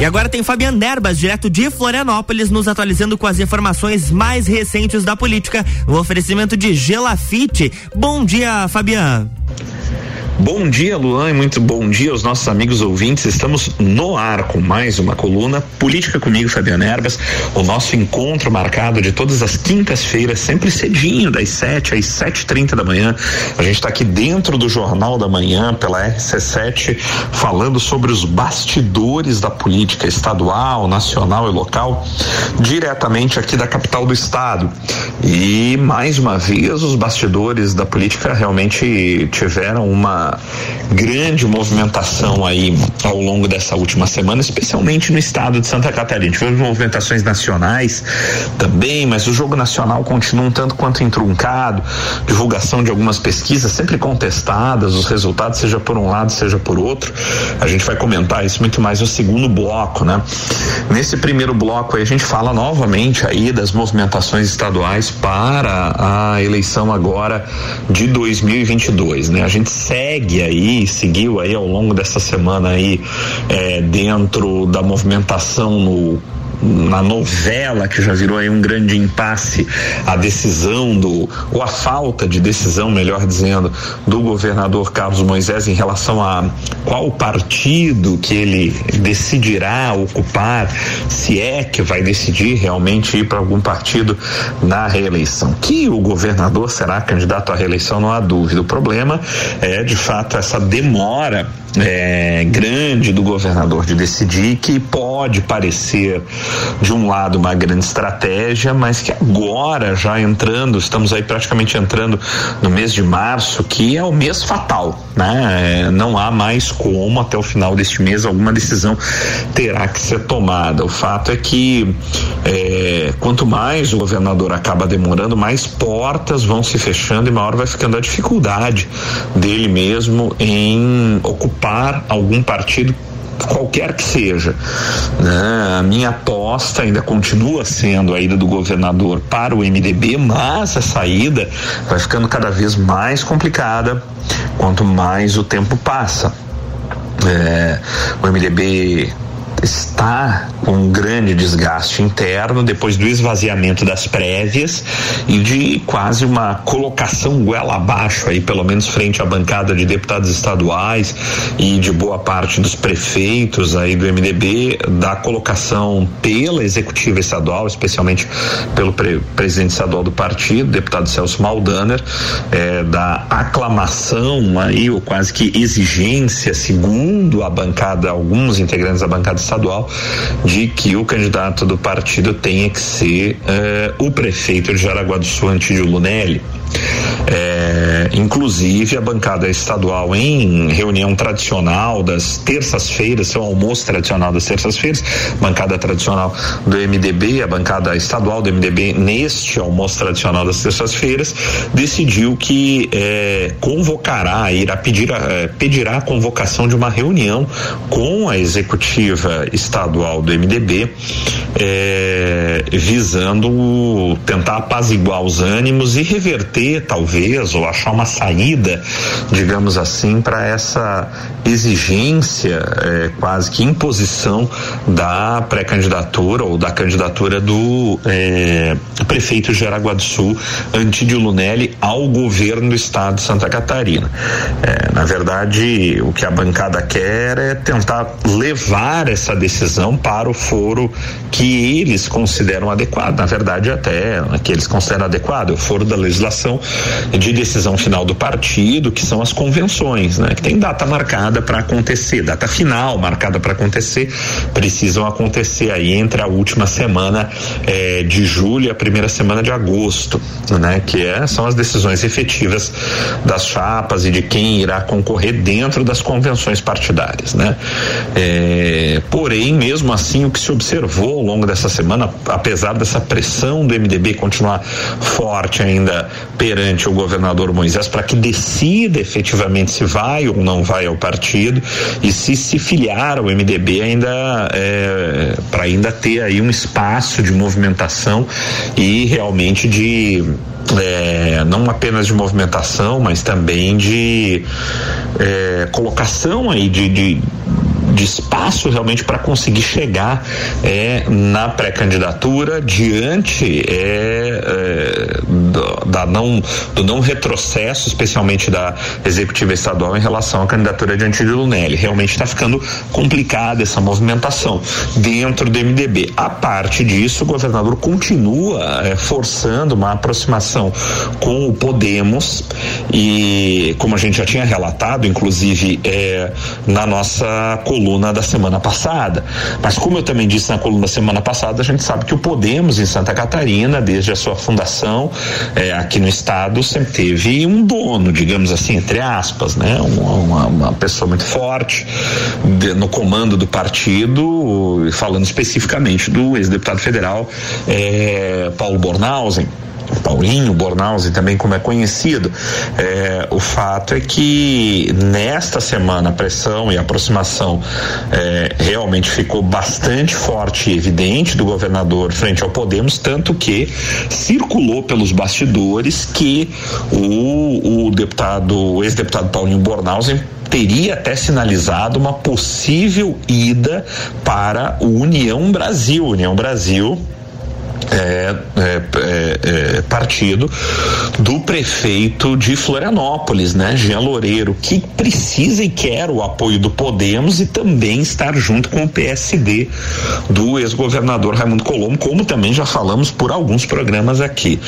E agora tem Fabiano Derbas, direto de Florianópolis, nos atualizando com as informações mais recentes da política. O oferecimento de Gelafite. Bom dia, Fabiano. Bom dia, Luan, e muito bom dia aos nossos amigos ouvintes. Estamos no ar com mais uma coluna Política comigo, Fabiano Erbas. O nosso encontro marcado de todas as quintas-feiras, sempre cedinho, das 7 às 7h30 da manhã. A gente está aqui dentro do Jornal da Manhã, pela RC7, falando sobre os bastidores da política estadual, nacional e local, diretamente aqui da capital do estado. E mais uma vez, os bastidores da política realmente tiveram uma grande movimentação aí ao longo dessa última semana, especialmente no estado de Santa Catarina. Tivemos movimentações nacionais também, mas o jogo nacional continua um tanto quanto entruncado, divulgação de algumas pesquisas sempre contestadas, os resultados, seja por um lado, seja por outro. A gente vai comentar isso muito mais no segundo bloco, né? Nesse primeiro bloco aí a gente fala novamente aí das movimentações estaduais para a eleição agora de 2022, né? A gente segue segue aí, seguiu aí ao longo dessa semana aí é, dentro da movimentação no na novela que já virou aí um grande impasse a decisão do ou a falta de decisão, melhor dizendo, do governador Carlos Moisés em relação a qual partido que ele decidirá ocupar, se é que vai decidir realmente ir para algum partido na reeleição. Que o governador será candidato à reeleição, não há dúvida. O problema é de fato essa demora é, grande do governador de decidir que pode parecer de um lado uma grande estratégia, mas que agora já entrando, estamos aí praticamente entrando no mês de março, que é o mês fatal, né? É, não há mais como até o final deste mês alguma decisão terá que ser tomada. O fato é que é, quanto mais o governador acaba demorando, mais portas vão se fechando e maior vai ficando a dificuldade dele mesmo em ocupar algum partido qualquer que seja. Né? A minha aposta ainda continua sendo a ida do governador para o MDB, mas a saída vai ficando cada vez mais complicada quanto mais o tempo passa. É, o MDB está com um grande desgaste interno depois do esvaziamento das prévias e de quase uma colocação goela abaixo aí, pelo menos frente à bancada de deputados estaduais e de boa parte dos prefeitos aí do MDB, da colocação pela executiva estadual, especialmente pelo pre presidente estadual do partido, deputado Celso Maldaner, eh, da aclamação aí, ou quase que exigência, segundo a bancada, alguns integrantes da bancada estadual de que o candidato do partido tenha que ser uh, o prefeito de Jaraguá do Sul, Antídio Lunelli. É, inclusive a bancada estadual em reunião tradicional das terças-feiras, seu almoço tradicional das terças-feiras, bancada tradicional do MDB, a bancada estadual do MDB neste almoço tradicional das terças-feiras, decidiu que é, convocará, irá pedir é, pedirá a convocação de uma reunião com a executiva estadual do MDB, é, visando tentar apaziguar os ânimos e reverter, talvez, ou achar uma saída, digamos assim, para essa exigência, é, quase que imposição da pré-candidatura ou da candidatura do é, prefeito de Aragua do Sul, Antídio Lunelli, ao governo do estado de Santa Catarina. É, na verdade, o que a bancada quer é tentar levar essa decisão para o foro que eles consideram adequado. Na verdade, até que eles consideram adequado, o foro da legislação de decisão final do partido, que são as convenções, né? Que tem data marcada para acontecer, data final marcada para acontecer, precisam acontecer aí entre a última semana eh, de julho e a primeira semana de agosto, né? Que é, são as decisões efetivas das chapas e de quem irá concorrer dentro das convenções partidárias, né? Eh, porém, mesmo assim, o que se observou ao longo dessa semana, apesar dessa pressão do MDB continuar forte ainda perante o governador Moisés para que decida efetivamente se vai ou não vai ao partido e se se filiar ao MDB ainda é, para ainda ter aí um espaço de movimentação e realmente de é, não apenas de movimentação, mas também de é, colocação aí de, de de espaço realmente para conseguir chegar é, na pré-candidatura diante é, é, do, da não, do não retrocesso, especialmente da executiva estadual em relação à candidatura de Antídio Lunelli. Realmente está ficando complicada essa movimentação dentro do MDB. A parte disso, o governador continua é, forçando uma aproximação com o Podemos e, como a gente já tinha relatado, inclusive é, na nossa coluna da semana passada. Mas como eu também disse na coluna da semana passada, a gente sabe que o Podemos em Santa Catarina, desde a sua fundação é, aqui no estado, sempre teve um dono, digamos assim, entre aspas, né? Uma, uma pessoa muito forte de, no comando do partido, falando especificamente do ex-deputado federal é, Paulo Bornhausen. Paulinho Bornhausen também como é conhecido. É, o fato é que nesta semana a pressão e a aproximação é, realmente ficou bastante forte e evidente do governador frente ao Podemos, tanto que circulou pelos bastidores que o, o deputado, o ex-deputado Paulinho Bornhausen teria até sinalizado uma possível ida para o União Brasil. União Brasil é, é, é, é, partido do prefeito de Florianópolis, né, Jean Loureiro, que precisa e quer o apoio do Podemos e também estar junto com o PSD do ex-governador Raimundo Colombo, como também já falamos por alguns programas aqui.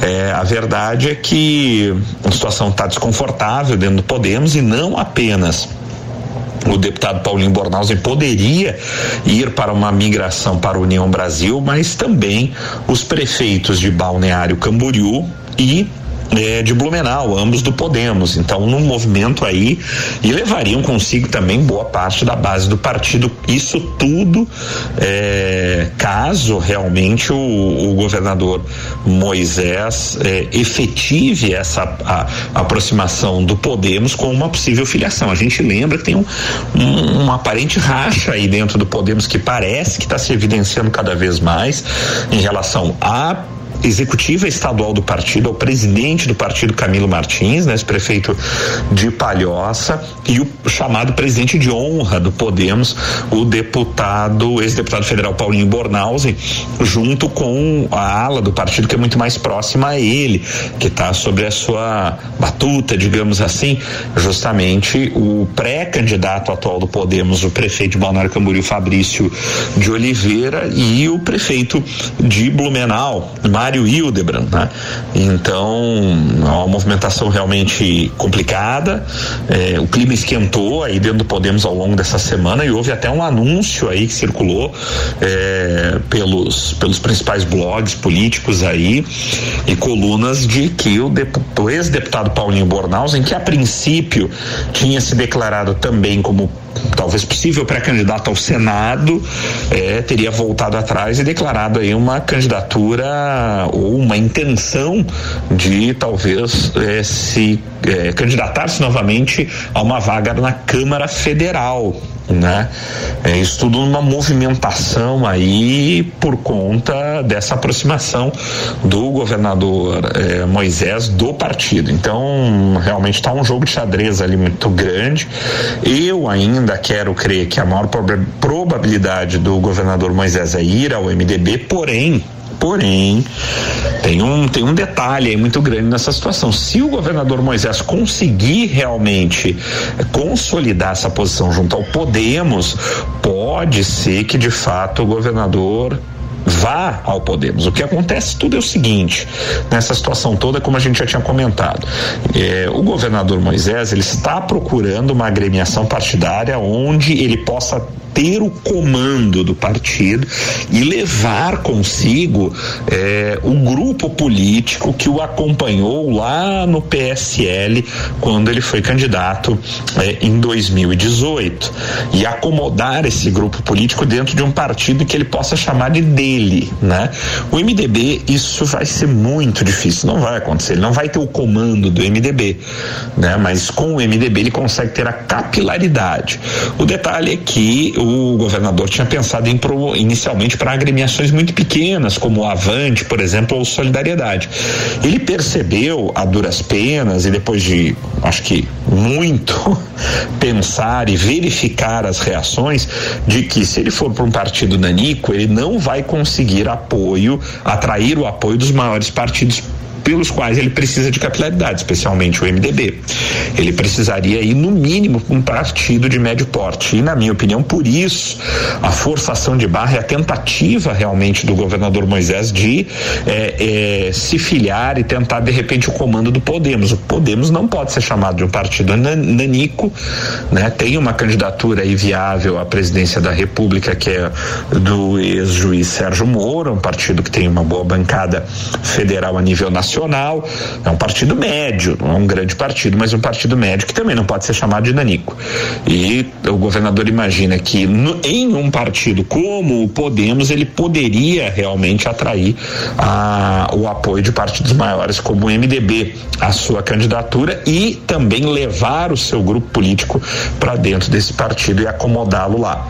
É, a verdade é que a situação está desconfortável dentro do Podemos e não apenas o deputado Paulinho Bornhausen poderia ir para uma migração para a União Brasil, mas também os prefeitos de Balneário Camboriú e é, de Blumenau, ambos do Podemos. Então, num movimento aí, e levariam consigo também boa parte da base do partido. Isso tudo, é, caso realmente o, o governador Moisés é, efetive essa a, a aproximação do Podemos com uma possível filiação. A gente lembra que tem um, um, um aparente racha aí dentro do Podemos que parece que está se evidenciando cada vez mais em relação a executiva estadual do partido, ao presidente do partido Camilo Martins, né, prefeito de Palhoça, e o chamado presidente de honra do Podemos, o deputado, ex-deputado federal Paulinho Bornhausen, junto com a ala do partido que é muito mais próxima a ele, que está sobre a sua batuta, digamos assim, justamente o pré-candidato atual do Podemos, o prefeito de Balneário Camboriú, Fabrício de Oliveira, e o prefeito de Blumenau, Mário Hildebrand, né? Então, é uma movimentação realmente complicada. É, o clima esquentou aí dentro do Podemos ao longo dessa semana e houve até um anúncio aí que circulou é, pelos, pelos principais blogs políticos aí e colunas de que o, o ex-deputado Paulinho Bornhausen, que a princípio tinha se declarado também como talvez possível pré-candidato ao Senado, é, teria voltado atrás e declarado aí uma candidatura ou uma intenção de talvez é, se é, candidatar-se novamente a uma vaga na Câmara Federal né? É, isso tudo numa movimentação aí por conta dessa aproximação do governador é, Moisés do partido. Então, realmente está um jogo de xadrez ali muito grande. Eu ainda quero crer que a maior probabilidade do governador Moisés é ir ao MDB, porém, Porém, tem um, tem um detalhe muito grande nessa situação. Se o governador Moisés conseguir realmente consolidar essa posição junto ao Podemos, pode ser que de fato o governador vá ao Podemos. O que acontece tudo é o seguinte, nessa situação toda, como a gente já tinha comentado, é, o governador Moisés ele está procurando uma agremiação partidária onde ele possa ter o comando do partido e levar consigo o grupo político que o acompanhou lá no PSL quando ele foi candidato é, em 2018 e acomodar esse grupo político dentro de um partido que ele possa chamar de dele, né? O MDB isso vai ser muito difícil, não vai acontecer, ele não vai ter o comando do MDB, né? Mas com o MDB ele consegue ter a capilaridade. O detalhe é que o o governador tinha pensado em inicialmente para agremiações muito pequenas, como o Avante, por exemplo, ou Solidariedade. Ele percebeu a duras penas e depois de, acho que muito pensar e verificar as reações de que se ele for para um partido nanico, ele não vai conseguir apoio, atrair o apoio dos maiores partidos pelos quais ele precisa de capilaridade, especialmente o MDB. Ele precisaria ir, no mínimo, um partido de médio porte. E, na minha opinião, por isso, a forçação de barra é a tentativa realmente do governador Moisés de é, é, se filiar e tentar, de repente, o comando do Podemos. O Podemos não pode ser chamado de um partido nanico, né? Tem uma candidatura aí viável à presidência da República, que é do ex-juiz Sérgio Moro, um partido que tem uma boa bancada federal a nível nacional é um partido médio, não é um grande partido, mas um partido médio que também não pode ser chamado de nanico. E o governador imagina que no, em um partido como o Podemos, ele poderia realmente atrair a, o apoio de partidos maiores como o MDB à sua candidatura e também levar o seu grupo político para dentro desse partido e acomodá-lo lá.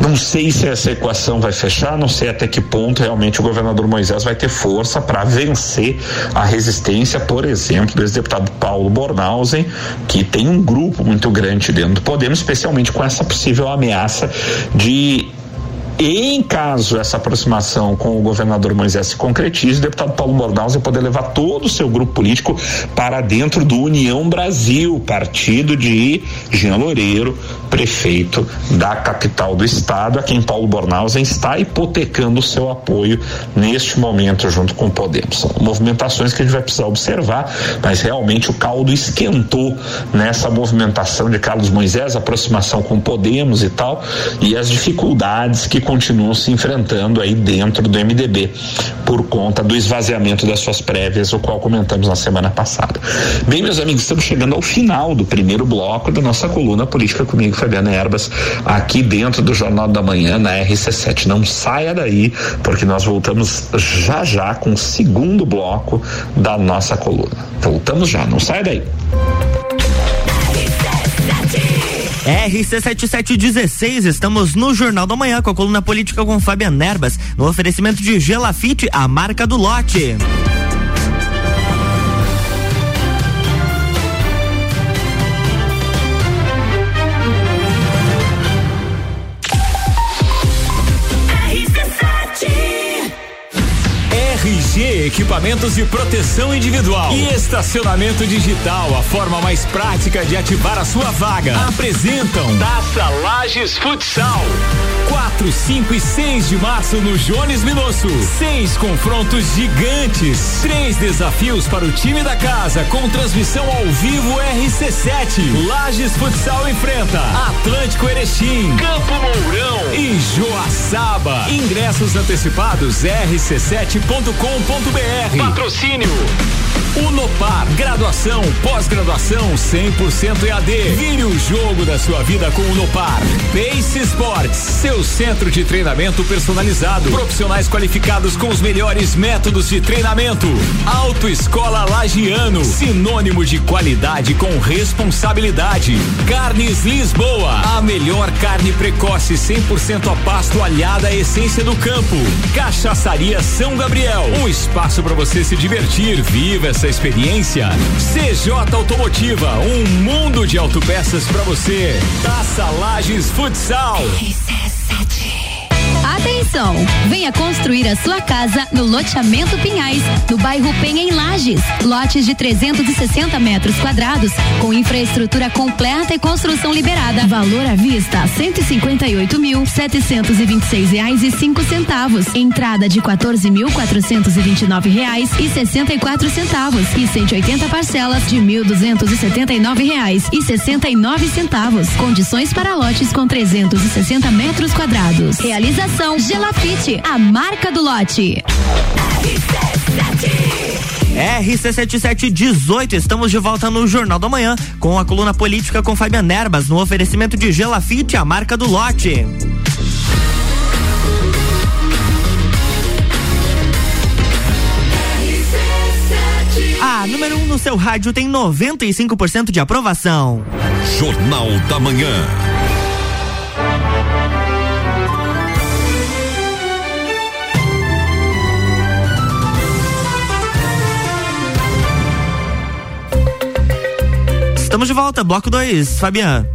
Não sei se essa equação vai fechar, não sei até que ponto realmente o governador Moisés vai ter força para vencer a resistência, por exemplo, do ex-deputado Paulo Bornhausen, que tem um grupo muito grande dentro do Podemos, especialmente com essa possível ameaça de em caso essa aproximação com o governador Moisés se concretize, o deputado Paulo Bornhaus vai poder levar todo o seu grupo político para dentro do União Brasil, partido de Jean Loureiro, prefeito da capital do estado, a quem Paulo Bornhausen está hipotecando o seu apoio neste momento junto com o Podemos. São movimentações que a gente vai precisar observar, mas realmente o caldo esquentou nessa movimentação de Carlos Moisés, aproximação com Podemos e tal, e as dificuldades que continuam se enfrentando aí dentro do MDB por conta do esvaziamento das suas prévias, o qual comentamos na semana passada. Bem, meus amigos, estamos chegando ao final do primeiro bloco da nossa coluna política comigo, Fabiana Erbas, aqui dentro do Jornal da Manhã na RC7. Não saia daí, porque nós voltamos já já com o segundo bloco da nossa coluna. Voltamos já, não saia daí. RC7716, estamos no Jornal da Manhã com a coluna política com Fabian Nerbas, no oferecimento de Gelafite, a marca do lote. RG Equipamentos de Proteção Individual e Estacionamento Digital, a forma mais prática de ativar a sua vaga. Apresentam Taça Lages Futsal. 4, 5 e 6 de março no Jones Minosso. Seis confrontos gigantes. Três desafios para o time da casa com transmissão ao vivo RC7. Lages Futsal enfrenta Atlântico Erechim, Campo Mourão e Joaçaba. Ingressos antecipados rc7.com.br. Patrocínio Unopar, graduação, pós-graduação 100% EAD. Vire o jogo da sua vida com o Unopar. Pace Sports, seu centro de treinamento personalizado. Profissionais qualificados com os melhores métodos de treinamento. Autoescola Lagiano, sinônimo de qualidade com responsabilidade. Carnes Lisboa, a melhor carne precoce 100% a pasto alhada à essência do campo. Cachaçaria São Gabriel, um espaço para você se divertir. Viva essa experiência. CJ Automotiva, um mundo de autopeças para você. Taça Lages Futsal. Atenção! Venha construir a sua casa no loteamento Pinhais, no bairro Penha em Lages. Lotes de 360 metros quadrados, com infraestrutura completa e construção liberada. Valor à vista: 158 mil setecentos vinte seis reais e cinco centavos. Entrada de 14 mil quatrocentos e vinte e nove reais e sessenta e quatro centavos e 180 parcelas de mil duzentos e setenta e nove reais e sessenta e nove centavos. Condições para lotes com 360 metros quadrados. Realização Gelafite, a marca do lote. RC7718, estamos de volta no Jornal da Manhã com a coluna política com Fabian Nerbas no oferecimento de Gelafite, a marca do lote. A número 1 um no seu rádio tem 95% de aprovação. Jornal da Manhã. Volta, bloco 2, Fabiano.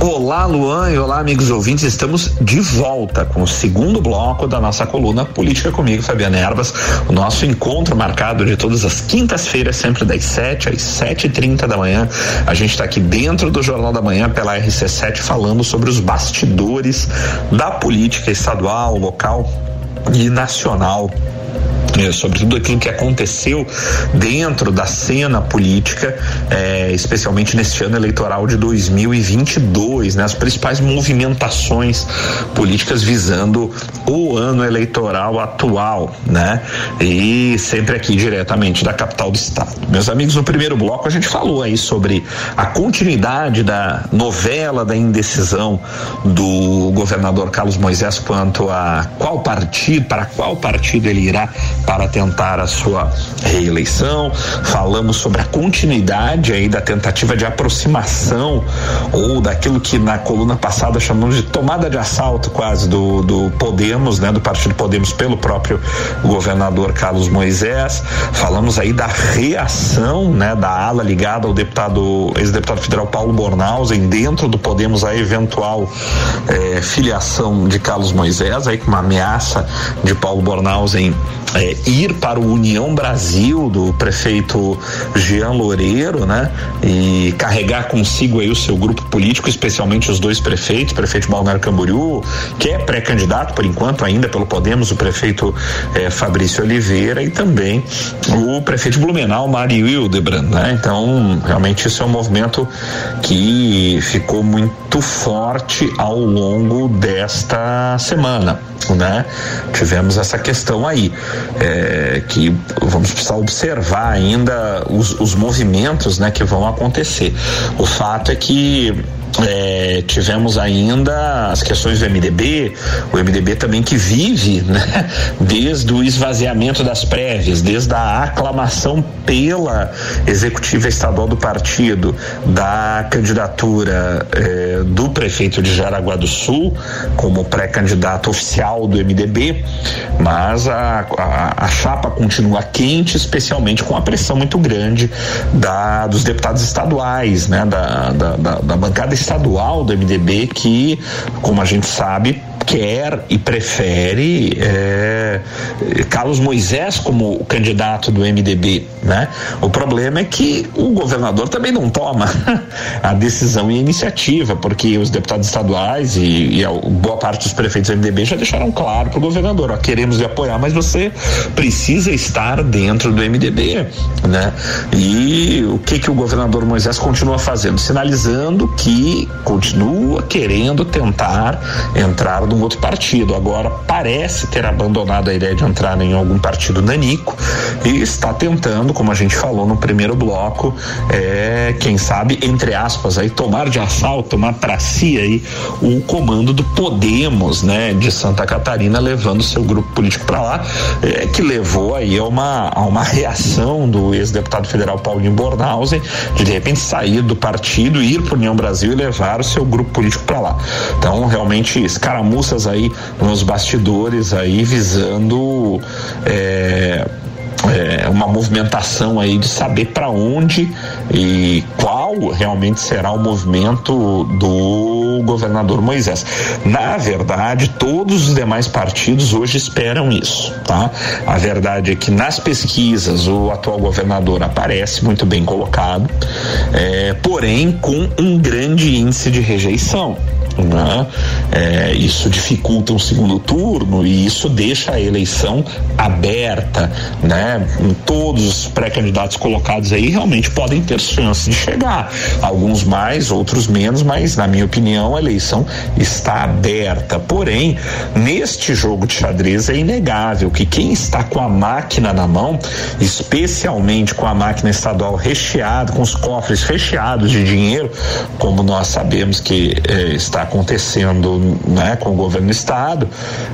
Olá, Luan, e olá, amigos ouvintes. Estamos de volta com o segundo bloco da nossa coluna Política comigo, Fabiana Erbas. O nosso encontro marcado de todas as quintas-feiras, sempre das 7 às 7 e 30 da manhã. A gente está aqui dentro do Jornal da Manhã pela RC7 falando sobre os bastidores da política estadual, local e nacional é, sobre tudo aquilo que aconteceu dentro da cena política, é, especialmente neste ano eleitoral de 2022, né, as principais movimentações políticas visando o ano eleitoral atual, né, e sempre aqui diretamente da capital do estado. Meus amigos, no primeiro bloco a gente falou aí sobre a continuidade da novela da indecisão do governador Carlos Moisés quanto a qual partido, para qual partido ele irá para tentar a sua reeleição. Falamos sobre a continuidade aí da tentativa de aproximação ou daquilo que na coluna passada chamamos de tomada de assalto quase do, do Podemos, né, do Partido Podemos pelo próprio governador Carlos Moisés. Falamos aí da reação, né, da ala ligada ao deputado ex-deputado federal Paulo Bornhausen dentro do Podemos a eventual eh, filiação de Carlos Moisés aí com uma ameaça de Paulo Bornhausen é, ir para o União Brasil do prefeito Jean Loureiro, né? E carregar consigo aí o seu grupo político, especialmente os dois prefeitos, prefeito Balneário Camboriú, que é pré-candidato por enquanto ainda pelo Podemos, o prefeito é, Fabrício Oliveira e também o prefeito Blumenau, Mário Hildebrand, né? Então, realmente isso é um movimento que ficou muito forte ao longo desta semana, né? Tivemos essa questão aí é, que vamos precisar observar ainda os, os movimentos né, que vão acontecer. O fato é que é, tivemos ainda as questões do MDB, o MDB também que vive, né, desde o esvaziamento das prévias, desde a aclamação pela executiva estadual do partido da candidatura é, do prefeito de Jaraguá do Sul como pré-candidato oficial do MDB, mas a, a, a, chapa continua quente, especialmente com a pressão muito grande da, dos deputados estaduais, né, da, da, da, da bancada estadual do MDB que, como a gente sabe, quer e prefere é, Carlos Moisés como candidato do MDB, né? O problema é que o governador também não toma a decisão e a iniciativa, porque os deputados estaduais e, e boa parte dos prefeitos do MDB já deixaram claro para o governador, ó, queremos lhe apoiar, mas você precisa estar dentro do MDB, né? E o que que o governador Moisés continua fazendo? Sinalizando que continua querendo tentar entrar no outro partido. Agora parece ter abandonado a ideia de entrar em algum partido nanico e está tentando, como a gente falou no primeiro bloco, é, quem sabe, entre aspas, aí tomar de assalto, tomar para si aí o comando do Podemos, né, de Santa Catarina, levando seu grupo político para lá, é, que levou aí a uma, a uma reação do ex-deputado federal Paulinho Bornhausen de de repente sair do partido, ir para União Brasil e levar o seu grupo político para lá. Então, realmente, escaramuça aí nos bastidores aí visando é, é, uma movimentação aí de saber para onde e qual realmente será o movimento do governador Moisés. Na verdade, todos os demais partidos hoje esperam isso, tá? A verdade é que nas pesquisas o atual governador aparece muito bem colocado, é, porém com um grande índice de rejeição. Né? É, isso dificulta um segundo turno e isso deixa a eleição aberta, né? Todos os pré-candidatos colocados aí realmente podem ter chance de chegar, alguns mais, outros menos, mas na minha opinião a eleição está aberta. Porém, neste jogo de xadrez é inegável que quem está com a máquina na mão, especialmente com a máquina estadual recheada, com os cofres recheados de dinheiro, como nós sabemos que eh, está acontecendo né, com o governo do estado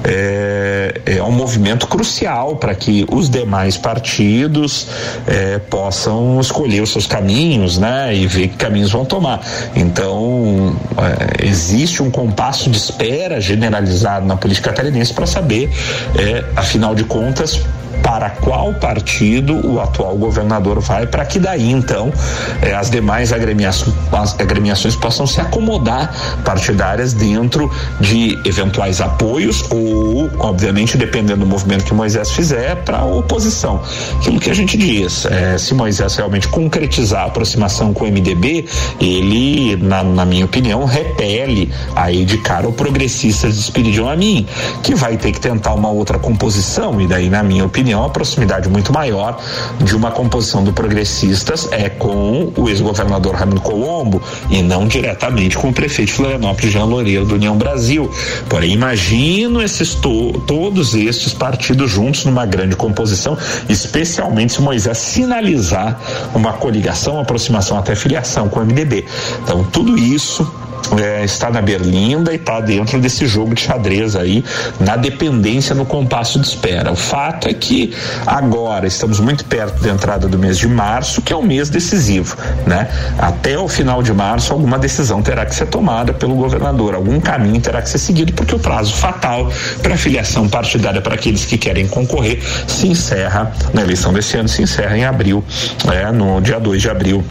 é, é um movimento crucial para que os demais partidos é, possam escolher os seus caminhos né, e ver que caminhos vão tomar. Então, é, existe um compasso de espera generalizado na política catarinense para saber, é, afinal de contas, para qual partido o atual governador vai, para que daí então eh, as demais agremiações, as agremiações possam se acomodar partidárias dentro de eventuais apoios ou, obviamente, dependendo do movimento que Moisés fizer, para a oposição. Aquilo que a gente diz, eh, se Moisés realmente concretizar a aproximação com o MDB, ele, na, na minha opinião, repele aí de cara o progressistas de Espiridion a mim, que vai ter que tentar uma outra composição, e daí, na minha opinião, a proximidade muito maior de uma composição do progressistas é com o ex-governador Raimundo Colombo e não diretamente com o prefeito de Florianópolis, Jean Loureiro, do União Brasil. Porém, imagino esses to todos estes partidos juntos numa grande composição, especialmente se Moisés sinalizar uma coligação, aproximação até filiação com o MDB. Então, tudo isso é, está na berlinda e está dentro desse jogo de xadrez aí, na dependência no compasso de espera. O fato é que agora estamos muito perto da entrada do mês de março, que é um mês decisivo, né? Até o final de março, alguma decisão terá que ser tomada pelo governador, algum caminho terá que ser seguido, porque o prazo fatal para filiação partidária para aqueles que querem concorrer se encerra na eleição desse ano, se encerra em abril, é, no dia 2 de abril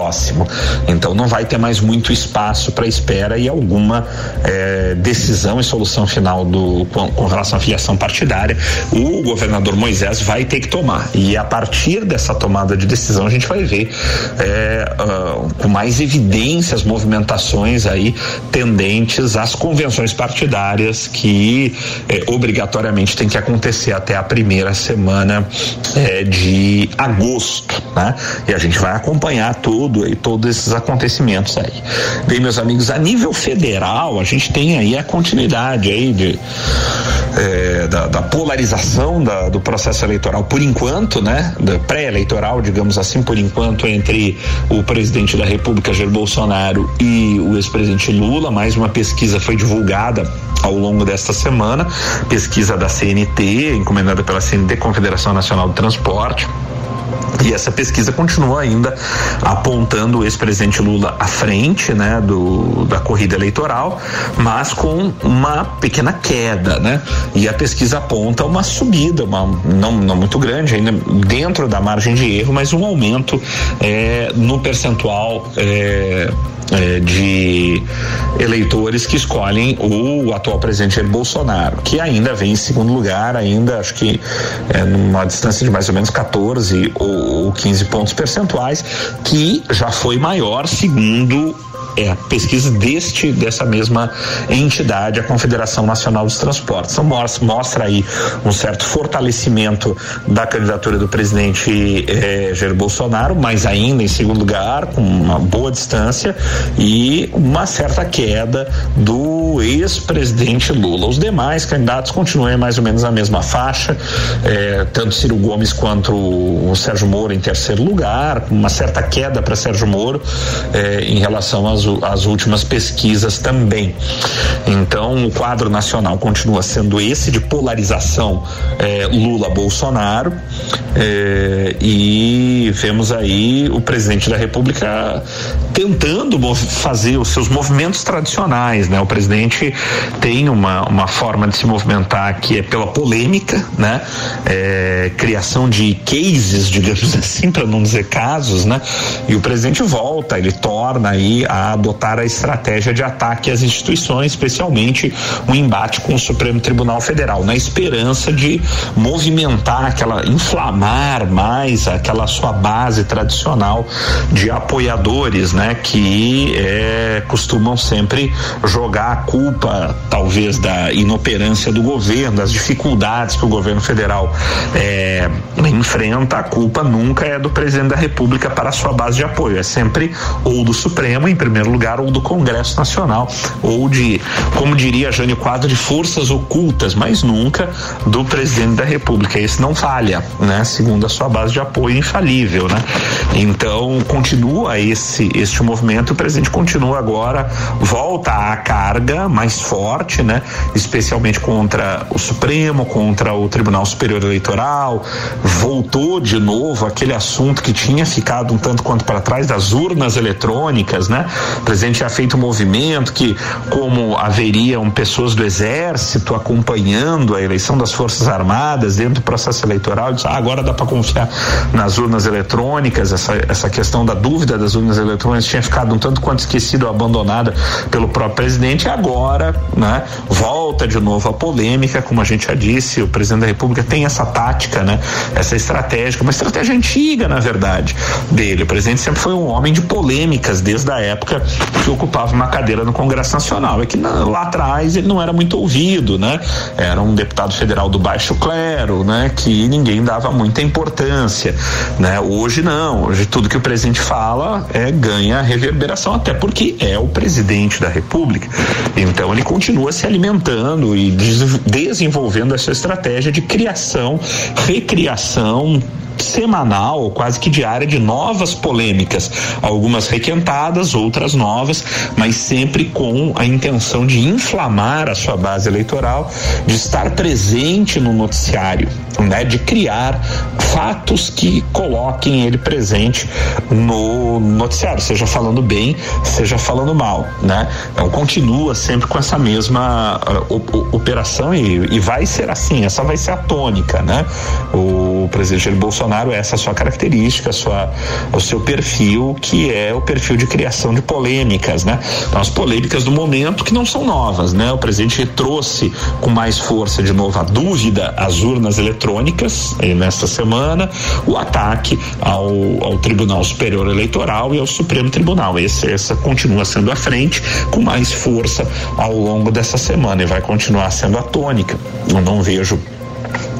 próximo. Então não vai ter mais muito espaço para espera e alguma é, decisão e solução final do, com, com, relação à filiação partidária. O governador Moisés vai ter que tomar. E a partir dessa tomada de decisão a gente vai ver uh, com mais evidências movimentações aí tendentes às convenções partidárias que é, obrigatoriamente tem que acontecer até a primeira semana de agosto, né? E a gente vai acompanhar e todos esses acontecimentos aí. Bem, meus amigos, a nível federal, a gente tem aí a continuidade aí de, é, da, da, polarização da, do processo eleitoral por enquanto, né? Pré-eleitoral, digamos assim, por enquanto, entre o presidente da República, Jair Bolsonaro, e o ex-presidente Lula. Mais uma pesquisa foi divulgada ao longo desta semana, pesquisa da CNT, encomendada pela CNT, Confederação Nacional do Transporte. E essa pesquisa continua ainda apontando o ex-presidente Lula à frente, né, do, da corrida eleitoral, mas com uma pequena queda, né? E a pesquisa aponta uma subida, uma, não, não muito grande, ainda dentro da margem de erro, mas um aumento é, no percentual é, é, de eleitores que escolhem o atual presidente Jair Bolsonaro, que ainda vem em segundo lugar, ainda acho que é, numa distância de mais ou menos 14 ou 15 pontos percentuais, que já foi maior segundo é a pesquisa deste dessa mesma entidade, a Confederação Nacional dos Transportes. Então mostra, mostra aí um certo fortalecimento da candidatura do presidente eh, Jair Bolsonaro, mas ainda em segundo lugar, com uma boa distância e uma certa queda do ex-presidente Lula. Os demais candidatos continuam mais ou menos na mesma faixa, eh, tanto Ciro Gomes quanto o Sérgio Moro em terceiro lugar, uma certa queda para Sérgio Moro eh, em relação às as últimas pesquisas também. Então, o quadro nacional continua sendo esse de polarização eh, Lula-Bolsonaro eh, e vemos aí o presidente da República tentando fazer os seus movimentos tradicionais, né? O presidente tem uma, uma forma de se movimentar que é pela polêmica, né? É, criação de cases, digamos assim, para não dizer casos, né? E o presidente volta, ele torna aí a adotar a estratégia de ataque às instituições, especialmente o um embate com o Supremo Tribunal Federal, na esperança de movimentar aquela, inflamar mais aquela sua base tradicional de apoiadores, né? Que é, costumam sempre jogar a culpa, talvez, da inoperância do governo, das dificuldades que o governo federal é, enfrenta, a culpa nunca é do presidente da República para a sua base de apoio, é sempre ou do Supremo, em primeiro lugar, ou do Congresso Nacional, ou de, como diria Jânio Quadro, de forças ocultas, mas nunca do presidente da República. Esse não falha, né? Segundo a sua base de apoio infalível, né? Então, continua esse este movimento, o presidente continua agora, volta à carga mais forte, né? Especialmente contra o Supremo, contra o Tribunal Superior Eleitoral, voltou de novo aquele assunto que tinha ficado um tanto quanto para trás das urnas eletrônicas, né? O presidente tinha feito um movimento que, como haveriam pessoas do exército acompanhando a eleição das Forças Armadas dentro do processo eleitoral, disse, ah, agora dá para confiar nas urnas eletrônicas, essa, essa questão da dúvida das urnas eletrônicas tinha ficado um tanto quanto esquecido ou abandonada pelo próprio presidente, e agora, né, volta de novo a polêmica, como a gente já disse, o presidente da República tem essa tática, né, essa estratégia, uma estratégia antiga, na verdade, dele. O presidente sempre foi um homem de polêmicas desde a época que ocupava uma cadeira no Congresso Nacional. É que lá atrás ele não era muito ouvido, né? Era um deputado federal do baixo clero, né? Que ninguém dava muita importância, né? Hoje não. Hoje tudo que o presidente fala é ganha reverberação, até porque é o presidente da República. Então ele continua se alimentando e desenvolvendo essa estratégia de criação, recriação semanal, quase que diária, de novas polêmicas, algumas requentadas, outras novas, mas sempre com a intenção de inflamar a sua base eleitoral, de estar presente no noticiário, né, de criar fatos que coloquem ele presente no noticiário, seja falando bem, seja falando mal, né? Então continua sempre com essa mesma uh, operação e, e vai ser assim, essa vai ser a tônica, né? O presidente Jair Bolsonaro essa sua característica, sua, o seu perfil, que é o perfil de criação de polêmicas, né? Então, as polêmicas do momento que não são novas, né? O presidente trouxe com mais força de novo a dúvida às urnas eletrônicas eh, nesta semana, o ataque ao, ao Tribunal Superior Eleitoral e ao Supremo Tribunal. Esse, essa continua sendo a frente com mais força ao longo dessa semana e vai continuar sendo a tônica. Eu não vejo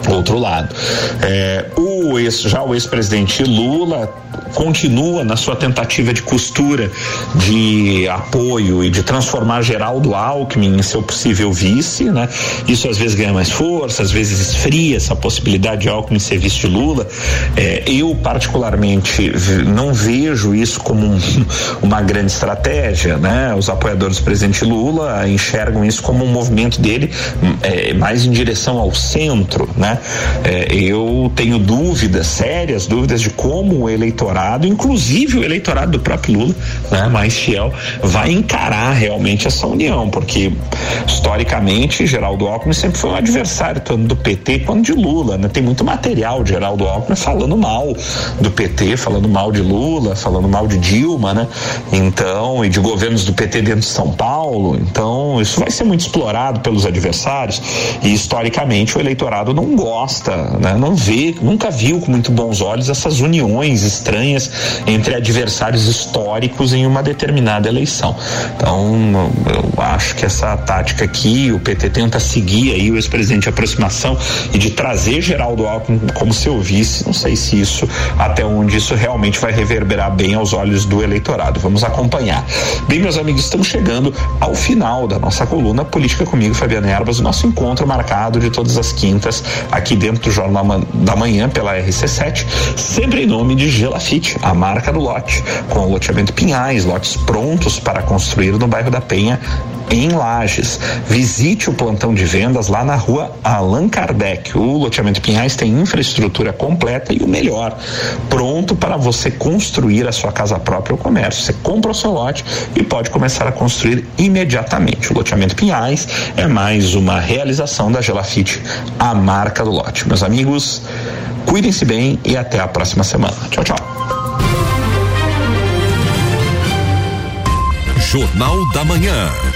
outro lado. É, o ex, já o ex-presidente Lula continua na sua tentativa de costura de apoio e de transformar Geraldo Alckmin em seu possível vice, né? Isso às vezes ganha mais força, às vezes esfria essa possibilidade de Alckmin ser vice de Lula. É, eu particularmente não vejo isso como um, uma grande estratégia, né? Os apoiadores do presidente Lula enxergam isso como um movimento dele é, mais em direção ao centro, né? É, eu tenho dúvidas, sérias dúvidas de como o eleitorado eleitorado, inclusive o eleitorado do próprio Lula, né, mais fiel, vai encarar realmente essa união, porque historicamente Geraldo Alckmin sempre foi um adversário tanto do PT quanto de Lula, né? Tem muito material de Geraldo Alckmin falando mal do PT, falando mal de Lula, falando mal de Dilma, né? Então, e de governos do PT dentro de São Paulo. Então, isso vai ser muito explorado pelos adversários e historicamente o eleitorado não gosta, né? Não vê, nunca viu com muito bons olhos essas uniões estranhas entre adversários históricos em uma determinada eleição. Então, eu acho que essa tática aqui, o PT tenta seguir aí o ex-presidente de aproximação e de trazer Geraldo Alckmin como seu vice. Não sei se isso, até onde isso realmente vai reverberar bem aos olhos do eleitorado. Vamos acompanhar. Bem, meus amigos, estamos chegando ao final da nossa coluna Política comigo, Fabiana Erbas, o nosso encontro marcado de todas as quintas aqui dentro do Jornal da Manhã pela RC7, sempre em nome de Gelafite a marca do lote, com o loteamento Pinhais, lotes prontos para construir no bairro da Penha, em Lages. Visite o plantão de vendas lá na rua Allan Kardec. O loteamento Pinhais tem infraestrutura completa e o melhor, pronto para você construir a sua casa própria ou comércio. Você compra o seu lote e pode começar a construir imediatamente. O loteamento Pinhais é mais uma realização da Gelafite, a marca do lote. Meus amigos, cuidem-se bem e até a próxima semana. Tchau, tchau. Jornal da Manhã.